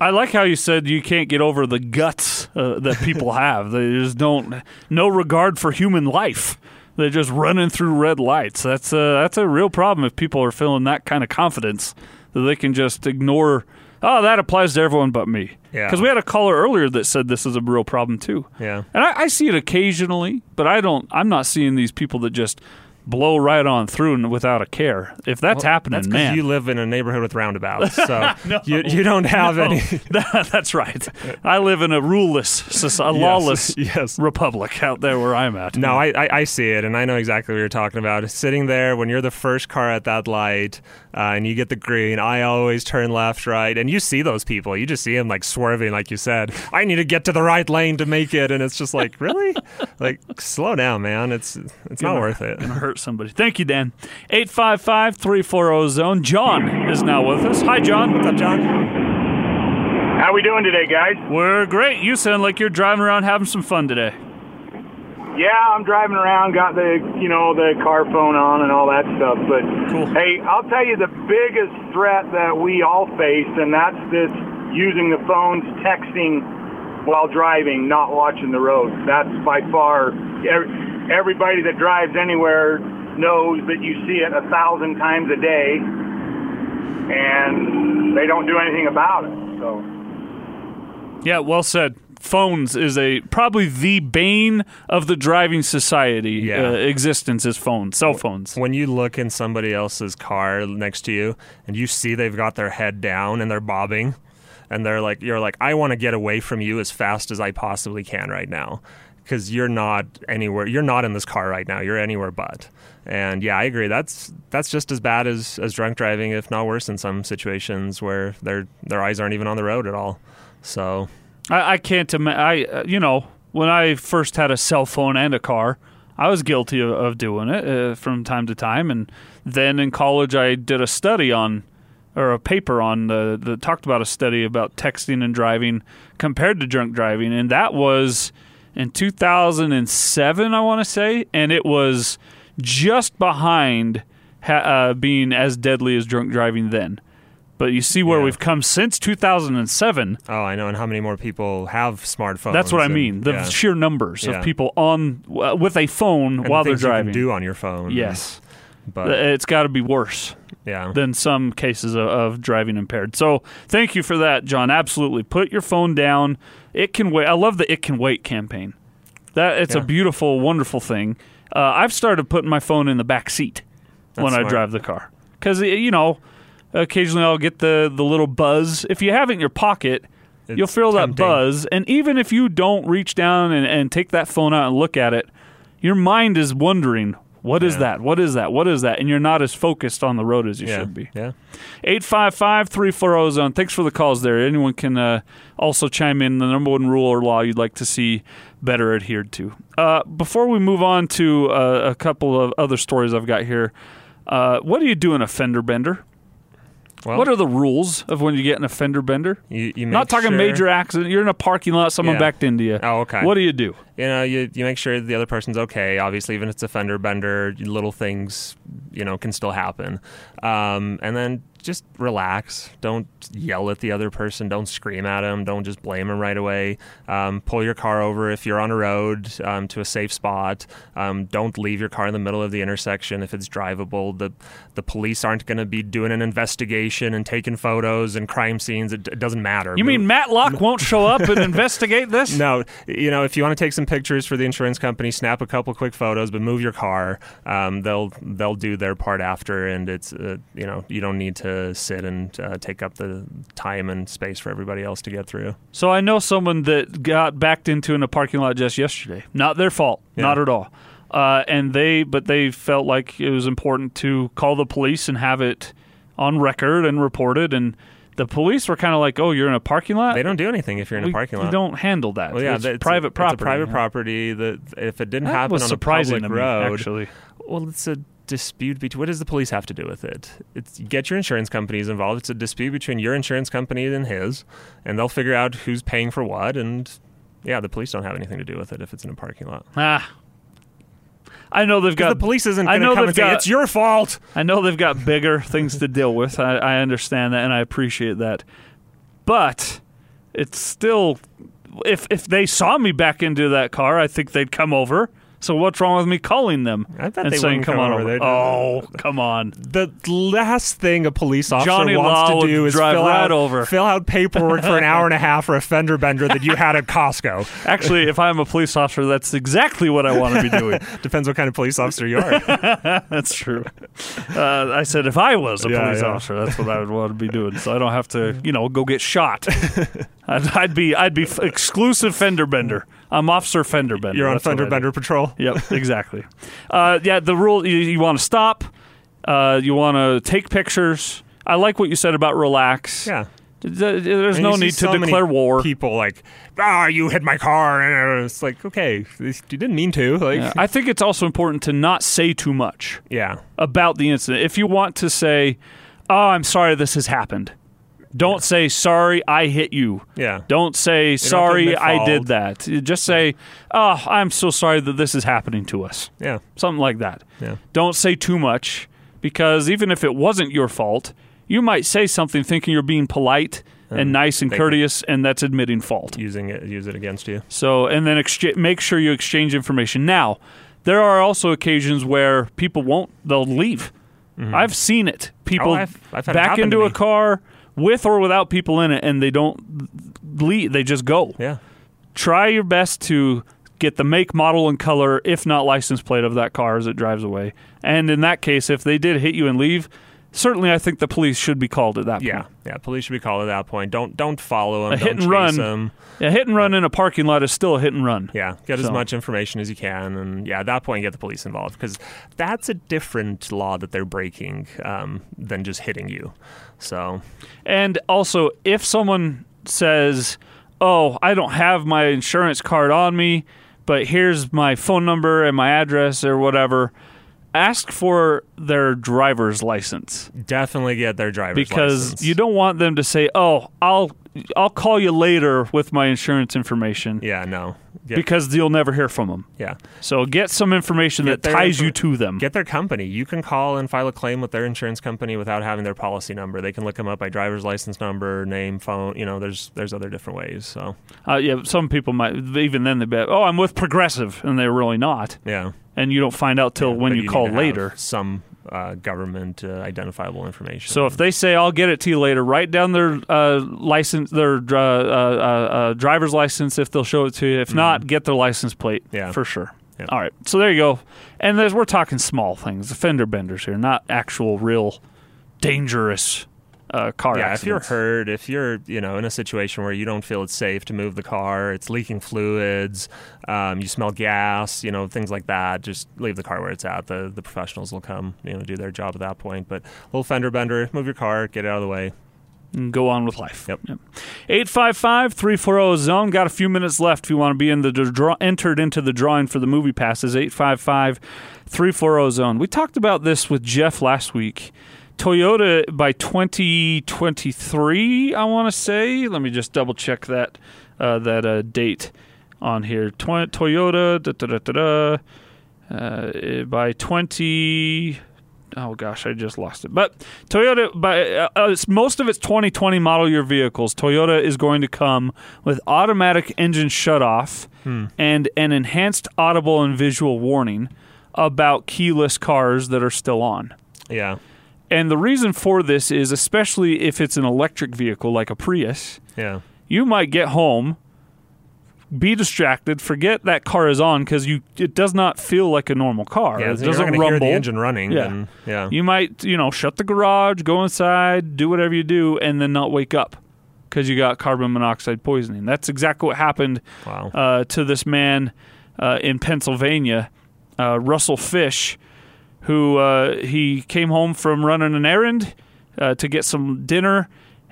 I like how you said you can't get over the guts uh, that people *laughs* have. They just don't no regard for human life. They're just running through red lights. That's a, that's a real problem if people are feeling that kind of confidence that they can just ignore. Oh, that applies to everyone but me. Yeah. Because we had a caller earlier that said this is a real problem too. Yeah. And I, I see it occasionally, but I don't. I'm not seeing these people that just blow right on through without a care. If that's happening, That's man, you live in a neighborhood with roundabouts, *laughs* so *laughs* you, you don't have No, any. *laughs* that- that's right. I live in a ruleless, a lawless yes. republic out there where I'm at. No, I, I, I see it, and I know exactly what you're talking about. Sitting there when you're the first car at that light, uh, and you get the green, I always turn left, right, and you see those people. You just see them like swerving, like you said. I need to get to the right lane to make it, and it's just like, really, like slow down, man. It's it's not Gonna- worth it. Gonna hurt somebody. Thank you, Dan. 855-340 zone. John is now with us. Hi, John. What's up, John? How we doing today, guys? We're great. You sound like you're driving around having some fun today. Yeah, I'm driving around, got the you know the car phone on and all that stuff. But Cool. hey, I'll tell you the biggest threat that we all face, and that's this using the phones, texting while driving, not watching the road. That's by far ev- everybody that drives anywhere knows that you see it a thousand times a day, and they don't do anything about it. So. Yeah, well said. Phones is a probably the bane of the driving society Yeah. uh, existence is phones, cell phones. When you look in somebody else's car next to you and you see they've got their head down and they're bobbing and they're like you're like I want to get away from you as fast as I possibly can right now because you're not anywhere. You're not in this car right now. You're anywhere but. And yeah, I agree. That's that's just as bad as, as drunk driving, if not worse, in some situations where their their eyes aren't even on the road at all. So I, I can't imagine. I uh, you know when I first had a cell phone and a car, I was guilty of, of doing it uh, from time to time. And then in college, I did a study on or a paper on the that talked about a study about texting and driving compared to drunk driving, and that was in 2007, I want to say, and it was just behind ha- uh, being as deadly as drunk driving then. But you see where Yeah. we've come since 2007. oh, I know, and how many more people have smartphones? That's what I mean. The yeah. sheer numbers Yeah. of people on uh, with a phone And while the they're driving. can do on your phone. Yes, but it's got to be worse yeah, than some cases of, of driving impaired. So thank you for that, John. Absolutely, put your phone down. It can wait. I love the "It Can Wait" campaign. That it's a beautiful, wonderful thing. Uh, I've started putting my phone in the back seat when That's I drive the car because you know occasionally I'll get the the little buzz. If you have it in your pocket, you'll It's feel that buzz, and even if you don't reach down and, and take that phone out and look at it, your mind is wondering. What is Yeah. that? What is that? What is that? And you're not as focused on the road as you yeah, should be. yeah. 855 340 zone. Thanks for the calls there. Anyone can uh, also chime in the number one rule or law you'd like to see better adhered to. Uh, before we move on to uh, a couple of other stories I've got here, uh, what do you do in a fender bender? Well, what are the rules of when you get in a fender bender? you, you Not talking sure- major accident. You're in a parking lot, someone Yeah. backed into you. Oh, okay. What do you do? you know, you, you make sure the other person's okay. Obviously, even if it's a fender bender, little things, you know, can still happen. Um, and then just relax. Don't yell at the other person. Don't scream at them. Don't just blame them right away. Um, pull your car over if you're on a road um, to a safe spot. Um, don't leave your car in the middle of the intersection if it's drivable. The the police aren't going to be doing an investigation and taking photos and crime scenes. It, it doesn't matter. You mean Matlock won't show up and *laughs* investigate this? no, you know, if you want to take some pictures for the insurance company, snap a couple quick photos, but move your car. Um, they'll they'll do their part after, and it's uh, you know you don't need to sit and uh, take up the time and space for everybody else to get through. So I know someone that got backed into in a parking lot just yesterday. Not their fault, Yeah. not at all. Uh, and they, but they felt like it was important to call the police and have it on record and reported. And the police were kind of like, "Oh, you're in a parking lot. They don't do anything if you're in We- a parking lot. They don't handle that. Well, yeah, it's that's- private it's property. a private yeah. property. That if it didn't That happen on surprising a to public me, road, actually. well, it's a dispute between. What does the police have to do with it? It's get your insurance companies involved. It's a dispute between your insurance company and his, and they'll figure out who's paying for what. And yeah, the police don't have anything to do with it if it's in a parking lot. Ah. I know they've got the police isn't I going to know come they've and say got- it's your fault. I know they've got bigger things to deal with. I, I understand that, and I appreciate that. But it's still, if if they saw me back into that car, I think they'd come over. So what's wrong with me calling them I bet and they saying, wouldn't "Come come on over. over"? They'd- Oh, come on! The last thing a police officer Johnny wants Law to do is drive fill right out, over. fill out paperwork for an hour and a half for a fender bender that you had at Costco. *laughs* Actually, if I'm a police officer, that's exactly what I want to be doing. *laughs* Depends what kind of police officer you are. *laughs* That's true. Uh, I said if I was a Yeah, police yeah. officer, that's what I would want to be doing. So I don't have to, you know, go get shot. I'd, I'd be I'd be f- exclusive fender bender. I'm officer fender bender. You're on That's what fender do. bender patrol. Yep, exactly. uh, yeah, the rule you, you want to stop. Uh, you want to take pictures. I like what you said about relax. Yeah. Th- th- There's And no you see need to so many declare war. People like, ah, you hit my car, and it's like, okay, you didn't mean to. Like, Yeah, I think it's also important to not say too much yeah, about the incident. If you want to say, "Oh, I'm sorry this has happened," don't say, "Sorry, I hit you." yeah. Don't say, "Sorry, I did that." Just say, "Oh, I'm so sorry that this is happening to us." yeah, Something like that. yeah. Don't say too much because even if it wasn't your fault, you might say something thinking you're being polite and nice and courteous, and that's admitting fault. Using it, use it against you. So, and then make sure you exchange information. Now, there are also occasions where people won't, they'll leave. I've seen it. People Mm-hmm. Oh, I've- I've back into a car with or without people in it, and they don't leave. They just go. Yeah, Try your best to get the make, model, and color, if not license plate, of that car as it drives away. And in that case, if they did hit you and leave, certainly I think the police should be called at that Yeah, point. yeah. Yeah, police should be called at that point. Don't don't follow them. A hit don't and run. chase 'em. A hit and run in a parking lot is still a hit and run. Yeah, get as much information as you can, and yeah, at that point, get the police involved because that's a different law that they're breaking um, than just hitting you. So And also, if someone says, "Oh, I don't have my insurance card on me, but here's my phone number and my address or whatever," ask for their driver's license definitely get their driver's license. because license. you don't want them to say, "Oh, I'll I'll call you later with my insurance information." Yeah, no. Get, Because you'll never hear from them. yeah, So get some information Get that their ties you to them. get their company. You can call and file a claim with their insurance company without having their policy number. They can look them up by driver's license number, name, phone. You know, there's there's other different ways. So Uh, yeah, some people might even then they bet, "Oh, I'm with Progressive," and they're really not. yeah, And you don't find out till when But you, need call later. some uh, government uh, identifiable information. So if they say I'll get it to you later, write down their uh, license, their uh, uh, uh, driver's license if they'll show it to you. If not, get their license plate Mm-hmm. Yeah. for sure. Yeah. All right, so there you go. And there's, we're talking small things, the fender benders here, not actual, real, dangerous uh, car yeah, if you're hurt, if you're you know in a situation where you don't feel it's safe to move the car, it's leaking fluids, um, you smell gas, you know things like that, just leave the car where it's at. The the professionals will come, you know, do their job at that point. But little fender bender, move your car, get it out of the way. and go on with life. Yep. 855-340 zone. Got a few minutes left if you want to be in the draw, entered into the drawing for the movie passes. 855-340 zone. We talked about this with Jeff last week. Toyota by 2023, I want to say. Let me just double check that uh, that uh, date on here. Tw- Toyota da, da, da, da, da, uh, by 20 oh gosh, I just lost it. But Toyota, by uh, uh, most of its 2020 model year vehicles, Toyota is going to come with automatic engine shutoff and an enhanced audible and visual warning about keyless cars that are still on. Yeah, And the reason for this is, especially if it's an electric vehicle like a Prius, yeah, you might get home, be distracted, forget that car is on because you it does not feel like a normal car. yeah. it you're doesn't not gonna rumble. hear the engine running. Yeah. and, yeah. You might, you know, shut the garage, go inside, do whatever you do, and then not wake up because you got carbon monoxide poisoning. That's exactly what happened wow. uh, to this man uh, in Pennsylvania, uh, Russell Fish, who uh, he came home from running an errand uh, to get some dinner.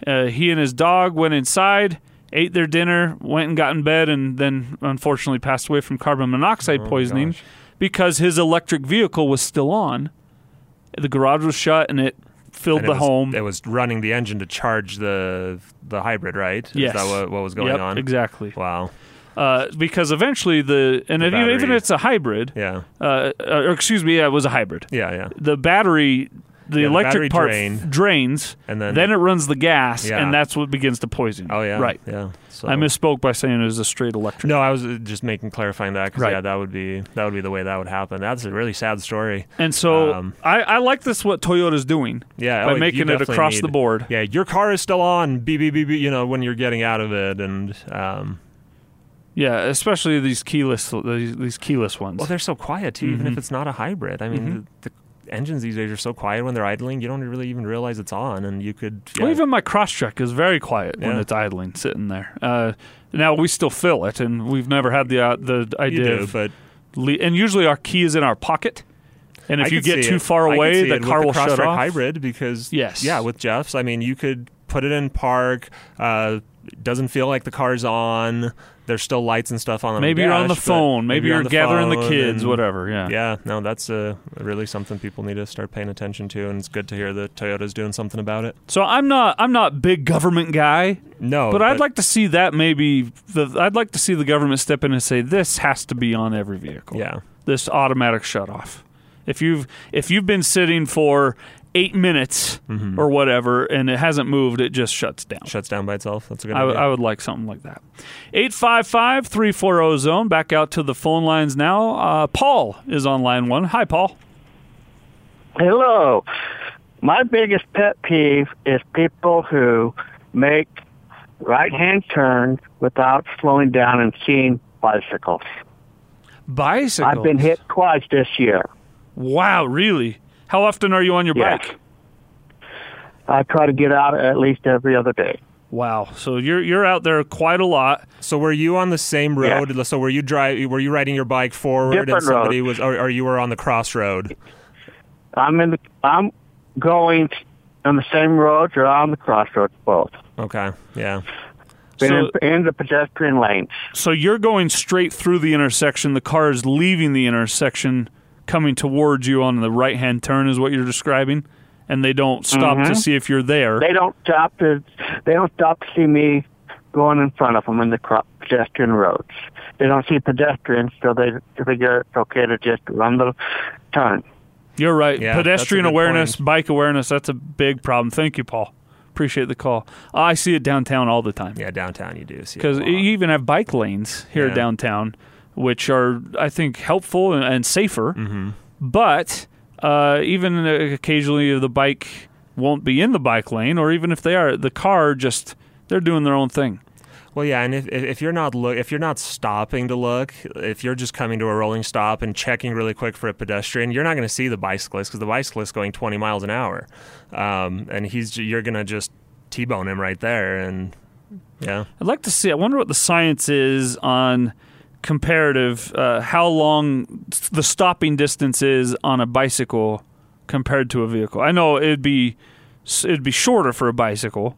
Uh, he and his dog went inside, ate their dinner, went and got in bed, and then unfortunately passed away from carbon monoxide Oh, poisoning gosh. because his electric vehicle was still on. The garage was shut, and it filled And the it was, home. It was running the engine to charge the the hybrid, right? Yes. Is that what, what was going yep, on? exactly. Wow. Uh, because eventually the and The if, even if it's a hybrid, Yeah. uh, or excuse me, yeah, it was a hybrid. Yeah. Yeah. The battery, the Yeah, the electric battery part drained. f- drains, And then. then it runs the gas, Yeah. and that's what begins to poison. you. oh yeah. right. Yeah. So. I misspoke by saying it was a straight electric. No, I was uh, just making clarifying that because Right. yeah, that would be that would be the way that would happen. That's a really sad story. And so Um, I, I like this what Toyota's doing Yeah, by oh, making it across need- the board. Yeah, your car is still on. Beep beep beep. beep, You know when you're getting out of it, and um, Yeah, especially these keyless these, these keyless ones. well, they're so quiet too. Even Mhm. if it's not a hybrid, I mean, Mm-hmm. the, the engines these days are so quiet when they're idling. You don't really even realize it's on, and you could. Well, even my Crosstrek is very quiet when it's idling, sitting there. Uh, now we still fill it, and we've never had the uh, the idea do, but le- and usually our key is in our pocket. And if I you get too it. far away, the car will shut off. hybrid because Yes. yeah, with Jeff's, I mean, you could put it in park. Uh, it doesn't feel like the car's on. There's still lights and stuff on the Maybe you're on the phone. Maybe, you're you're the gathering the kids, whatever. Yeah. Yeah, no, that's uh, really something people need to start paying attention to, and it's good to hear that Toyota's doing something about it. So I'm not I'm not big government guy, No, but I'd like to see that maybe. The, I'd like to see the government step in and say this has to be on every vehicle. yeah, This automatic shut off. If you've if you've been sitting for eight minutes Mm-hmm. or whatever and it hasn't moved, it just shuts down. shuts down by itself. That's a good I, idea. I would like something like that. 855 340 zone. Back out to the phone lines now. Uh, Paul is on line one. Hi, Paul. Hello. My biggest pet peeve is people who make right-hand turns without slowing down and seeing bicycles. Bicycles? I've been hit twice this year. Wow, really? How often are you on your Yes. bike? I try to get out at least every other day. Wow. So you're you're out there quite a lot. So were you on the same road? So were you drive? Were you riding your bike forward, and somebody roads. was, or, or you were on the crossroad? I'm in the I'm going on the same roads or on the crossroads both. Okay, yeah. Been So- in, in the pedestrian lanes. So you're going straight through the intersection. The car is leaving the intersection, coming towards you on the right hand turn, is what you're describing, and they don't stop to Mhm. see if you're there. They don't stop to they don't stop to see me going in front of them in the cro- pedestrian roads. They don't see pedestrians, so they figure it's okay to just run the turn. You're right. Yeah, Pedestrian awareness, point. bike awareness, that's a big problem. Thank you, Paul. Appreciate the call. I see it downtown all the time. Yeah, downtown you do see it Because you even have bike lanes here Yeah. downtown, which are, I think, helpful and, and safer. Mm-hmm. But uh, even occasionally the bike won't be in the bike lane, or even if they are, the car just, they're doing their own thing. Well, yeah, and if if you're not look, if you're not stopping to look, if you're just coming to a rolling stop and checking really quick for a pedestrian, you're not going to see the bicyclist because the bicyclist's going 20 miles an hour, um, and he's you're going to just t-bone him right there, and yeah, I'd like to see. I wonder what the science is on comparative. Uh, how long the stopping distance is on a bicycle compared to a vehicle. I know it'd be it'd be shorter for a bicycle,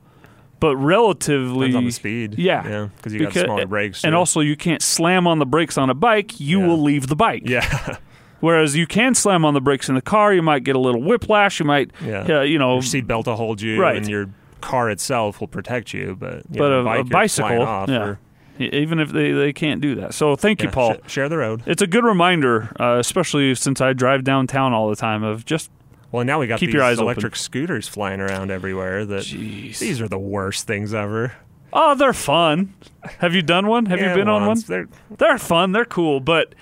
but relatively depends on the speed. Yeah, yeah, because you got smaller brakes, and also you can't slam on the brakes on a bike. You Yeah. will leave the bike. yeah, *laughs* Whereas you can slam on the brakes in the car. You might get a little whiplash. You might, yeah, uh, you know, your seatbelt will hold you, Right. and your car itself will protect you, but yeah, but the a, bike, a bicycle, yeah. or- even if they, they can't do that. So thank you, yeah, Paul. sh- share the road. It's a good reminder, uh, especially since I drive downtown all the time, of just Well, now we got Keep these your eyes open. electric scooters flying around everywhere. That Jeez. these are the worst things ever. oh, they're fun. Have you done one? Have Yeah, you been on one? They're- They're fun. They're cool, but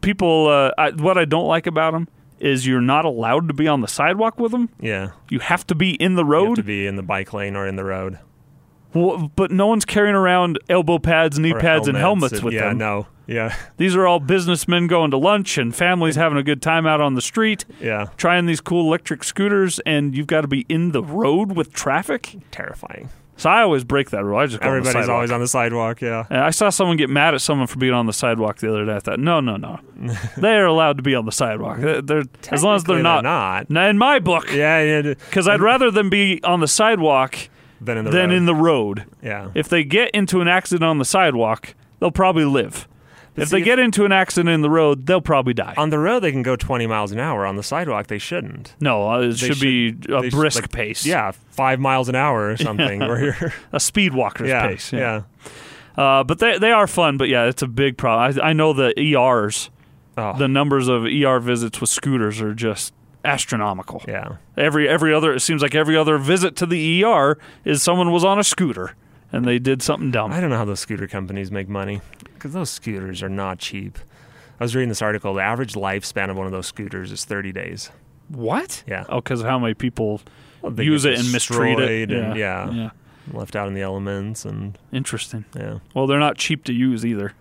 people. Uh, I, what I don't like about them is you're not allowed to be on the sidewalk with them. Yeah, You have to be in the you have to be in the bike lane or in the road. But no one's carrying around elbow pads, knee Or pads, and helmets with yeah, them. no, yeah, These are all businessmen going to lunch and families having a good time out on the street, yeah, trying these cool electric scooters, and you've got to be in the road with traffic. terrifying. So I always break that rule. I just go on the Everybody's always on the sidewalk. Yeah, And I saw someone get mad at someone for being on the sidewalk the other day. I thought, no, no, no, *laughs* they are allowed to be on the sidewalk. They're, they're- as long as they're not. not. Not in my book, Yeah, yeah, because I'd rather them be on the sidewalk than in the than road. in the road. yeah. If they get into an accident on the sidewalk, they'll probably live. If see, they get into an accident in the road, they'll probably die. on the road they can go 20 miles an hour. On the sidewalk they shouldn't. no, uh, it They should, be a they should, brisk like, pace. Yeah, five miles an hour or *laughs* something. Where you're, *laughs* a speed walker's yeah, pace. yeah. Uh, but they they are fun. But yeah, it's a big problem. I, I know the ERs, Oh, the numbers of ER visits with scooters are just astronomical. yeah. Every every other it seems like every other visit to the ER is someone was on a scooter and they did something dumb. I don't know how those scooter companies make money because those scooters are not cheap. I was reading this article. The average lifespan of one of those scooters is 30 days. what? Yeah. Oh, because how many people Well, use it and mistreat it? and- yeah. yeah. Left out in the elements and Interesting. yeah. Well, they're not cheap to use either.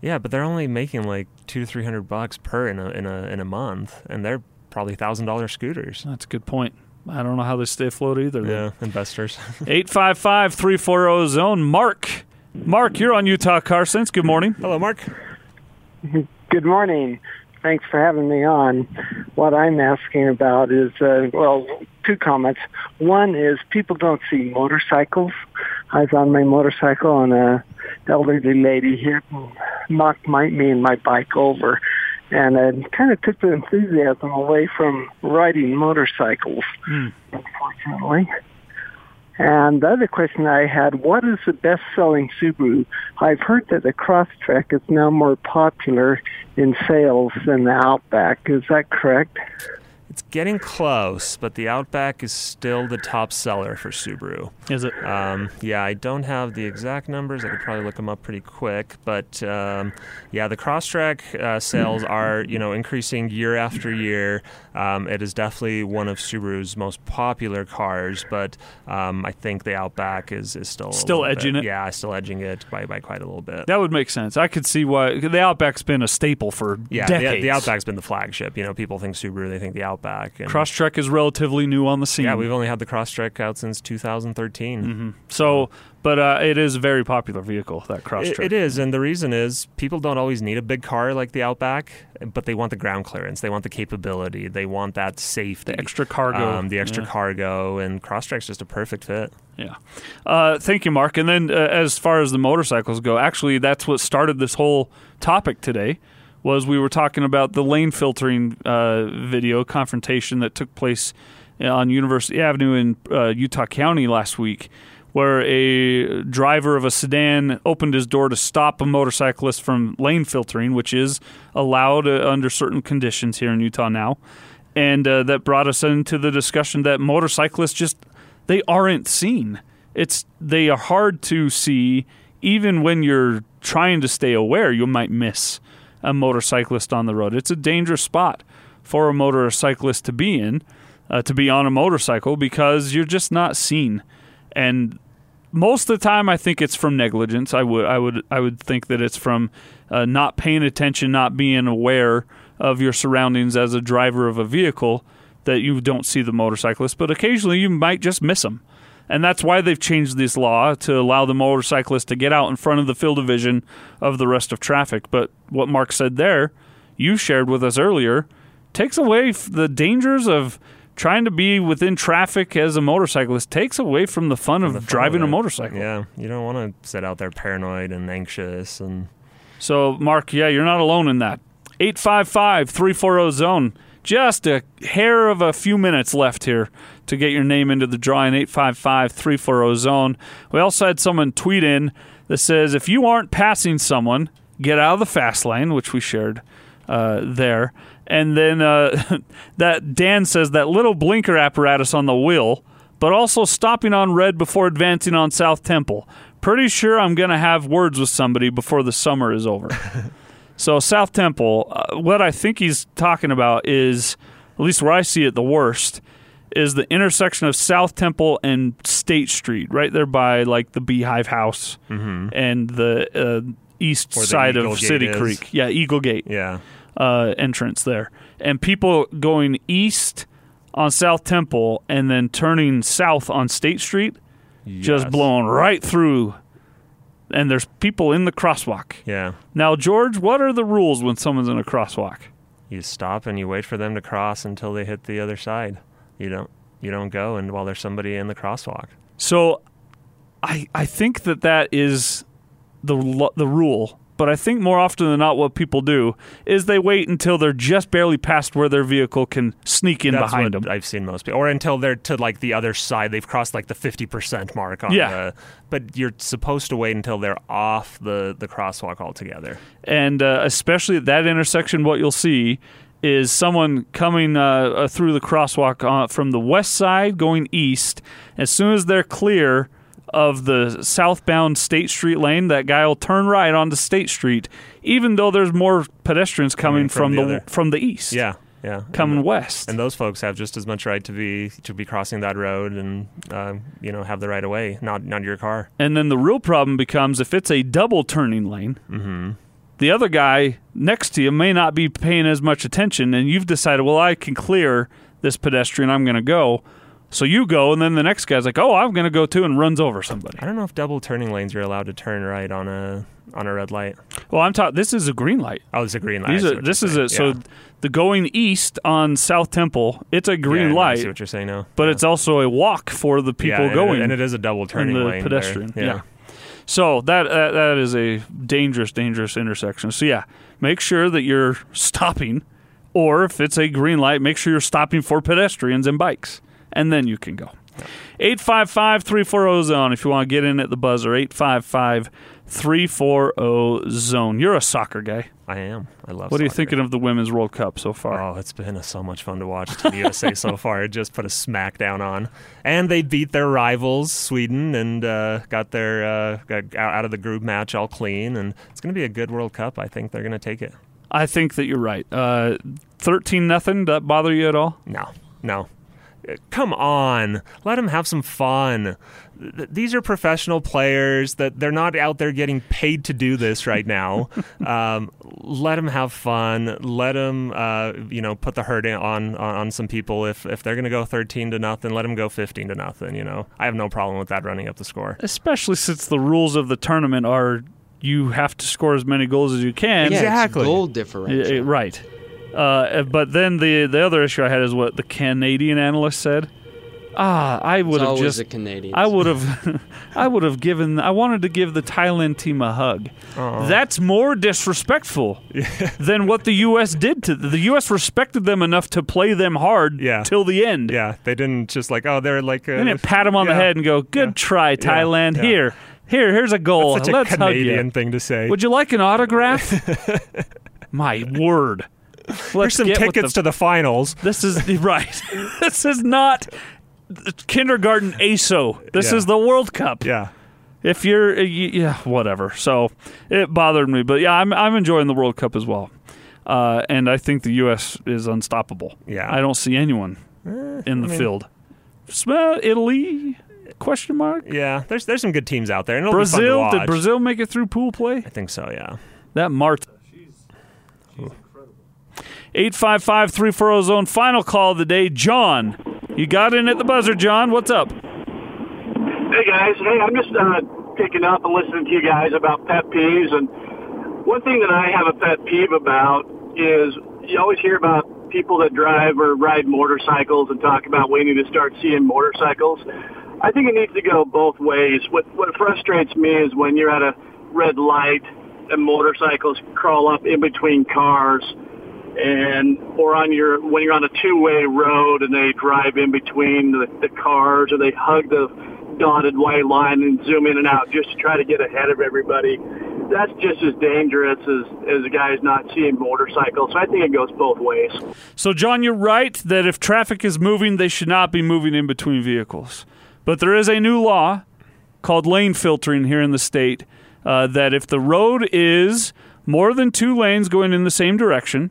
Yeah, but they're only making like two to three hundred bucks per in a in a in a month, and they're probably thousand dollar scooters. That's a good point. I don't know how they stay afloat either. Yeah, investors. *laughs* 855 340 zone. Mark. Mark, you're on Utah Car Sense. Good morning. Hello, Mark. *laughs* Good morning. Thanks for having me on. What I'm asking about is, uh, well, two comments. One is people don't see motorcycles. I was on my motorcycle and a elderly lady hit and knocked my, me and my bike over. And it kind of took the enthusiasm away from riding motorcycles, hmm. unfortunately. And the other question I had, what is the best-selling Subaru? I've heard that the Crosstrek is now more popular in sales than the Outback. Is that correct? It's getting close, but the Outback is still the top seller for Subaru. Is it? Um, yeah, I don't have the exact numbers. I could probably look them up pretty quick, but um, yeah, the Crosstrek uh, sales are you know increasing year after year. Um, it is definitely one of Subaru's most popular cars, but um, I think the Outback is, is still Still edging bit- it? Yeah, still edging it by, by quite a little bit. That would make sense. I could see why the Outback's been a staple for Yeah, the, the Outback's been the flagship. You know, people think Subaru, they think the Outback. Outback. And Crosstrek is relatively new on the scene. yeah, we've only had the Crosstrek out since 2013. Mm-hmm. So, but uh, it is a very popular vehicle. That It, Crosstrek. it is, and the reason is people don't always need a big car like the Outback, but they want the ground clearance, they want the capability, they want that safety, The extra cargo. um, the extra Yeah. cargo, and Crosstrek's just a perfect fit. Yeah. Uh, thank you, Mark. And then, uh, as far as the motorcycles go, actually, that's what started this whole topic today. Was we were talking about the lane filtering uh, video confrontation that took place on University Avenue in uh, Utah County last week, where a driver of a sedan opened his door to stop a motorcyclist from lane filtering, which is allowed uh, under certain conditions here in Utah now. And uh, that brought us into the discussion that motorcyclists just they aren't seen. It's they are hard to see even when you're trying to stay aware, you might miss a motorcyclist on the road. It's a dangerous spot for a motorcyclist to be in, uh, to be on a motorcycle because you're just not seen. And most of the time, I think it's from negligence. I would, I would, I would think that it's from uh, not paying attention, not being aware of your surroundings as a driver of a vehicle that you don't see the motorcyclist. But occasionally, you might just miss them. And that's why they've changed this law to allow the motorcyclist to get out in front of the field of vision of the rest of traffic. But what Mark said there, you shared with us earlier, takes away the dangers of trying to be within traffic as a motorcyclist, takes away from the fun of The fun driving of a motorcycle. Yeah, you don't want to sit out there paranoid and anxious and So, Mark, yeah, you're not alone in that. 855 340 zone. Just a hair of a few minutes left here to get your name into the drawing. 855 340 zone. We also had someone tweet in that says if you aren't passing someone, get out of the fast lane, which we shared uh, there. And then uh, *laughs* that Dan says that little blinker apparatus on the wheel, but also stopping on red before advancing on South Temple. Pretty sure I'm going to have words with somebody before the summer is over. *laughs* so, South Temple, uh, what I think he's talking about is, at least where I see it the worst, is the intersection of South Temple and State Street, right there by like the Beehive House and the uh, east the side Eagle of Gate City is. Creek. Yeah, Eagle Gate yeah. uh, entrance there, and people going east on South Temple and then turning south on State Street, just blowing right through. And there's people in the crosswalk. Yeah. Now, George, what are the rules when someone's in a crosswalk? You stop and you wait for them to cross until they hit the other side. You don't you don't go and while there's somebody in the crosswalk. So, I I think that that is the the rule. But I think more often than not, what people do is they wait until they're just barely past where their vehicle can sneak in That's behind them. I've seen most people, or until they're to like the other side. They've crossed like the fifty percent mark on Yeah. the. But you're supposed to wait until they're off the the crosswalk altogether. and uh, especially at that intersection, what you'll see is someone coming uh, uh, through the crosswalk uh, from the west side going east. As soon as they're clear of the southbound State Street lane, that guy will turn right onto State Street, even though there's more pedestrians coming from from, the the, from the east. Yeah, yeah. coming and, west. and those folks have just as much right to be to be crossing that road and uh, you know have the right of way, not not your car. And then the real problem becomes if it's a double turning lane, Mm-hmm. The other guy next to you may not be paying as much attention, and you've decided, well, I can clear this pedestrian, I'm going to go. So you go, and then the next guy's like, oh, I'm going to go too, and runs over somebody. I don't know if double turning lanes you're allowed to turn right on a on a red light. Well, I'm talking, this is a green light. Oh, it's a green light. Are, this is a, saying. so the going east on South Temple, it's a green Yeah, I I light, see what you're saying now. but Yeah. it's also a walk for the people Yeah, and it- going. and it is a double turning lane. there. pedestrian. Yeah. So that, that that is a dangerous, dangerous intersection. So yeah, make sure that you're *laughs* stopping, or if it's a green light, make sure you're stopping for pedestrians and bikes, and then you can go. 855-340 zone if you want to get in at the buzzer 855-340 zone you're a soccer guy I am. I love. what are you soccer. thinking of the women's world cup so far Oh, it's been so much fun to watch Team USA so *laughs* far. It just put a smackdown on, and they beat their rivals Sweden and uh, got their uh, got out of the group match all clean. And it's going to be a good World Cup. I think they're going to take it. i think that you're right uh, 13 nothing that bother you at all No, no. Come on, let them have some fun. These are professional players that they're not out there getting paid to do this right now. *laughs* um, let them have fun. Let them, uh, you know, put the hurt on, on on some people. If if they're going to go 13 to nothing, let them go 15 to nothing. You know, I have no problem with that running up the score. Especially since the rules of the tournament are you have to score as many goals as you can. Yeah, it's Exactly. goal Yeah, differential. yeah, right. Uh, but then the the other issue I had is what the Canadian analyst said. Ah, I would It's have just the Canadians. I would have *laughs* I would have given I wanted to give the Thailand team a hug. That's more disrespectful *laughs* than what the US did to the US respected them enough to play them hard Yeah. till the end. Yeah, they didn't just like, oh, they're like. Uh, They didn't pat him on the head and go, "Good try, Thailand. yeah. Here, here, here's a goal. Such a Let's hug Canadian you. thing to say. Would you like an autograph? *laughs* My word. Here's some tickets the- to the finals. This is *laughs* right. *laughs* this is not kindergarten AYSO. This Yeah. is the World Cup. Yeah. If you're, yeah, whatever. So it bothered me, but yeah, I'm I'm enjoying the World Cup as well, uh, and I think the U.S. is unstoppable. Yeah. I don't see anyone in the field. Smell Italy? Question mark. Yeah, there's there's some good teams out there, and Brazil? Did. Brazil make it through pool play? I think so. Yeah. That Marta. 855 340 zone. Final call of the day. John. You got in at the buzzer, John. What's up? Hey guys, hey, I'm just uh, picking up and listening to you guys about pet peeves, and one thing that I have a pet peeve about is you always hear about people that drive or ride motorcycles and talk about we need to start seeing motorcycles. I think it needs to go both ways. What what frustrates me is when you're at a red light and motorcycles crawl up in between cars and or on your when you're on a two-way road and they drive in between the, the cars or they hug the dotted white line and zoom in and out just to try to get ahead of everybody. That's just as dangerous as as a guys not seeing motorcycles. So I think it goes both ways. So, John, you're right that if traffic is moving, they should not be moving in between vehicles. But there is a new law called lane filtering here in the state uh, that if the road is more than two lanes going in the same direction,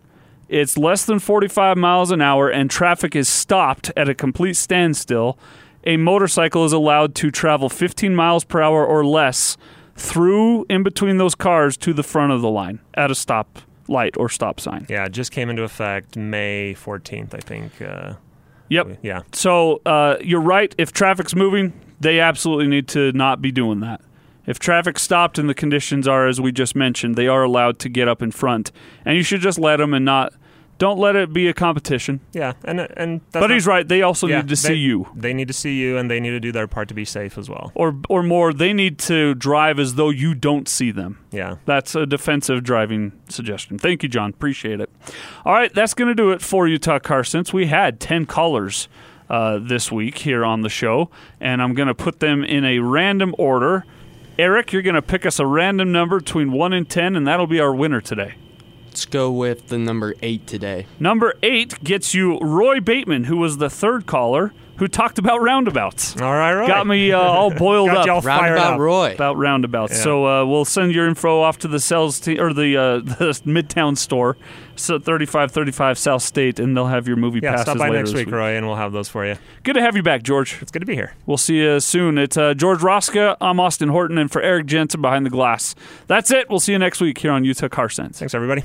it's less than 45 miles an hour, and traffic is stopped at a complete standstill, a motorcycle is allowed to travel 15 miles per hour or less through in between those cars to the front of the line at a stop light or stop sign. Yeah, it just came into effect May 14th, I think. Uh, Yep. yeah. So uh, you're right. If traffic's moving, they absolutely need to not be doing that. If traffic stopped and the conditions are as we just mentioned, they are allowed to get up in front, and you should just let them and not. Don't let it be a competition. Yeah, and and that's but he's right. They also yeah, need to they- see you, They need to see you, and they need to do their part to be safe as well. or or more. They need to drive as though you don't see them. Yeah. That's a defensive driving suggestion. Thank you, John. Appreciate it. All right, that's going to do it for Utah Car Sense. We had 10 callers uh, this week here on the show, and I'm going to put them in a random order. Eric, you're going to pick us a random number between 1 and 10, and that'll be our winner today. Let's go with the number eight today. Number 8 gets you Roy Bateman, who was the third caller who talked about roundabouts. All right, right. Got me uh, all *laughs* boiled Got up. y'all fired Roundabout up. Roy. about roundabouts. Yeah. So uh, we'll send your info off to the sales team or the uh, *laughs* the Midtown store, so 3535 South State, and they'll have your movie Yeah, passes stop by later next this week, Roy, and we'll have those for you. Good to have you back, George. It's good to be here. We'll see you soon. It's uh, George Roska. I'm Austin Horton, and for Eric Jensen behind the glass. That's it. We'll see you next week here on Utah Car Sense. Thanks, everybody.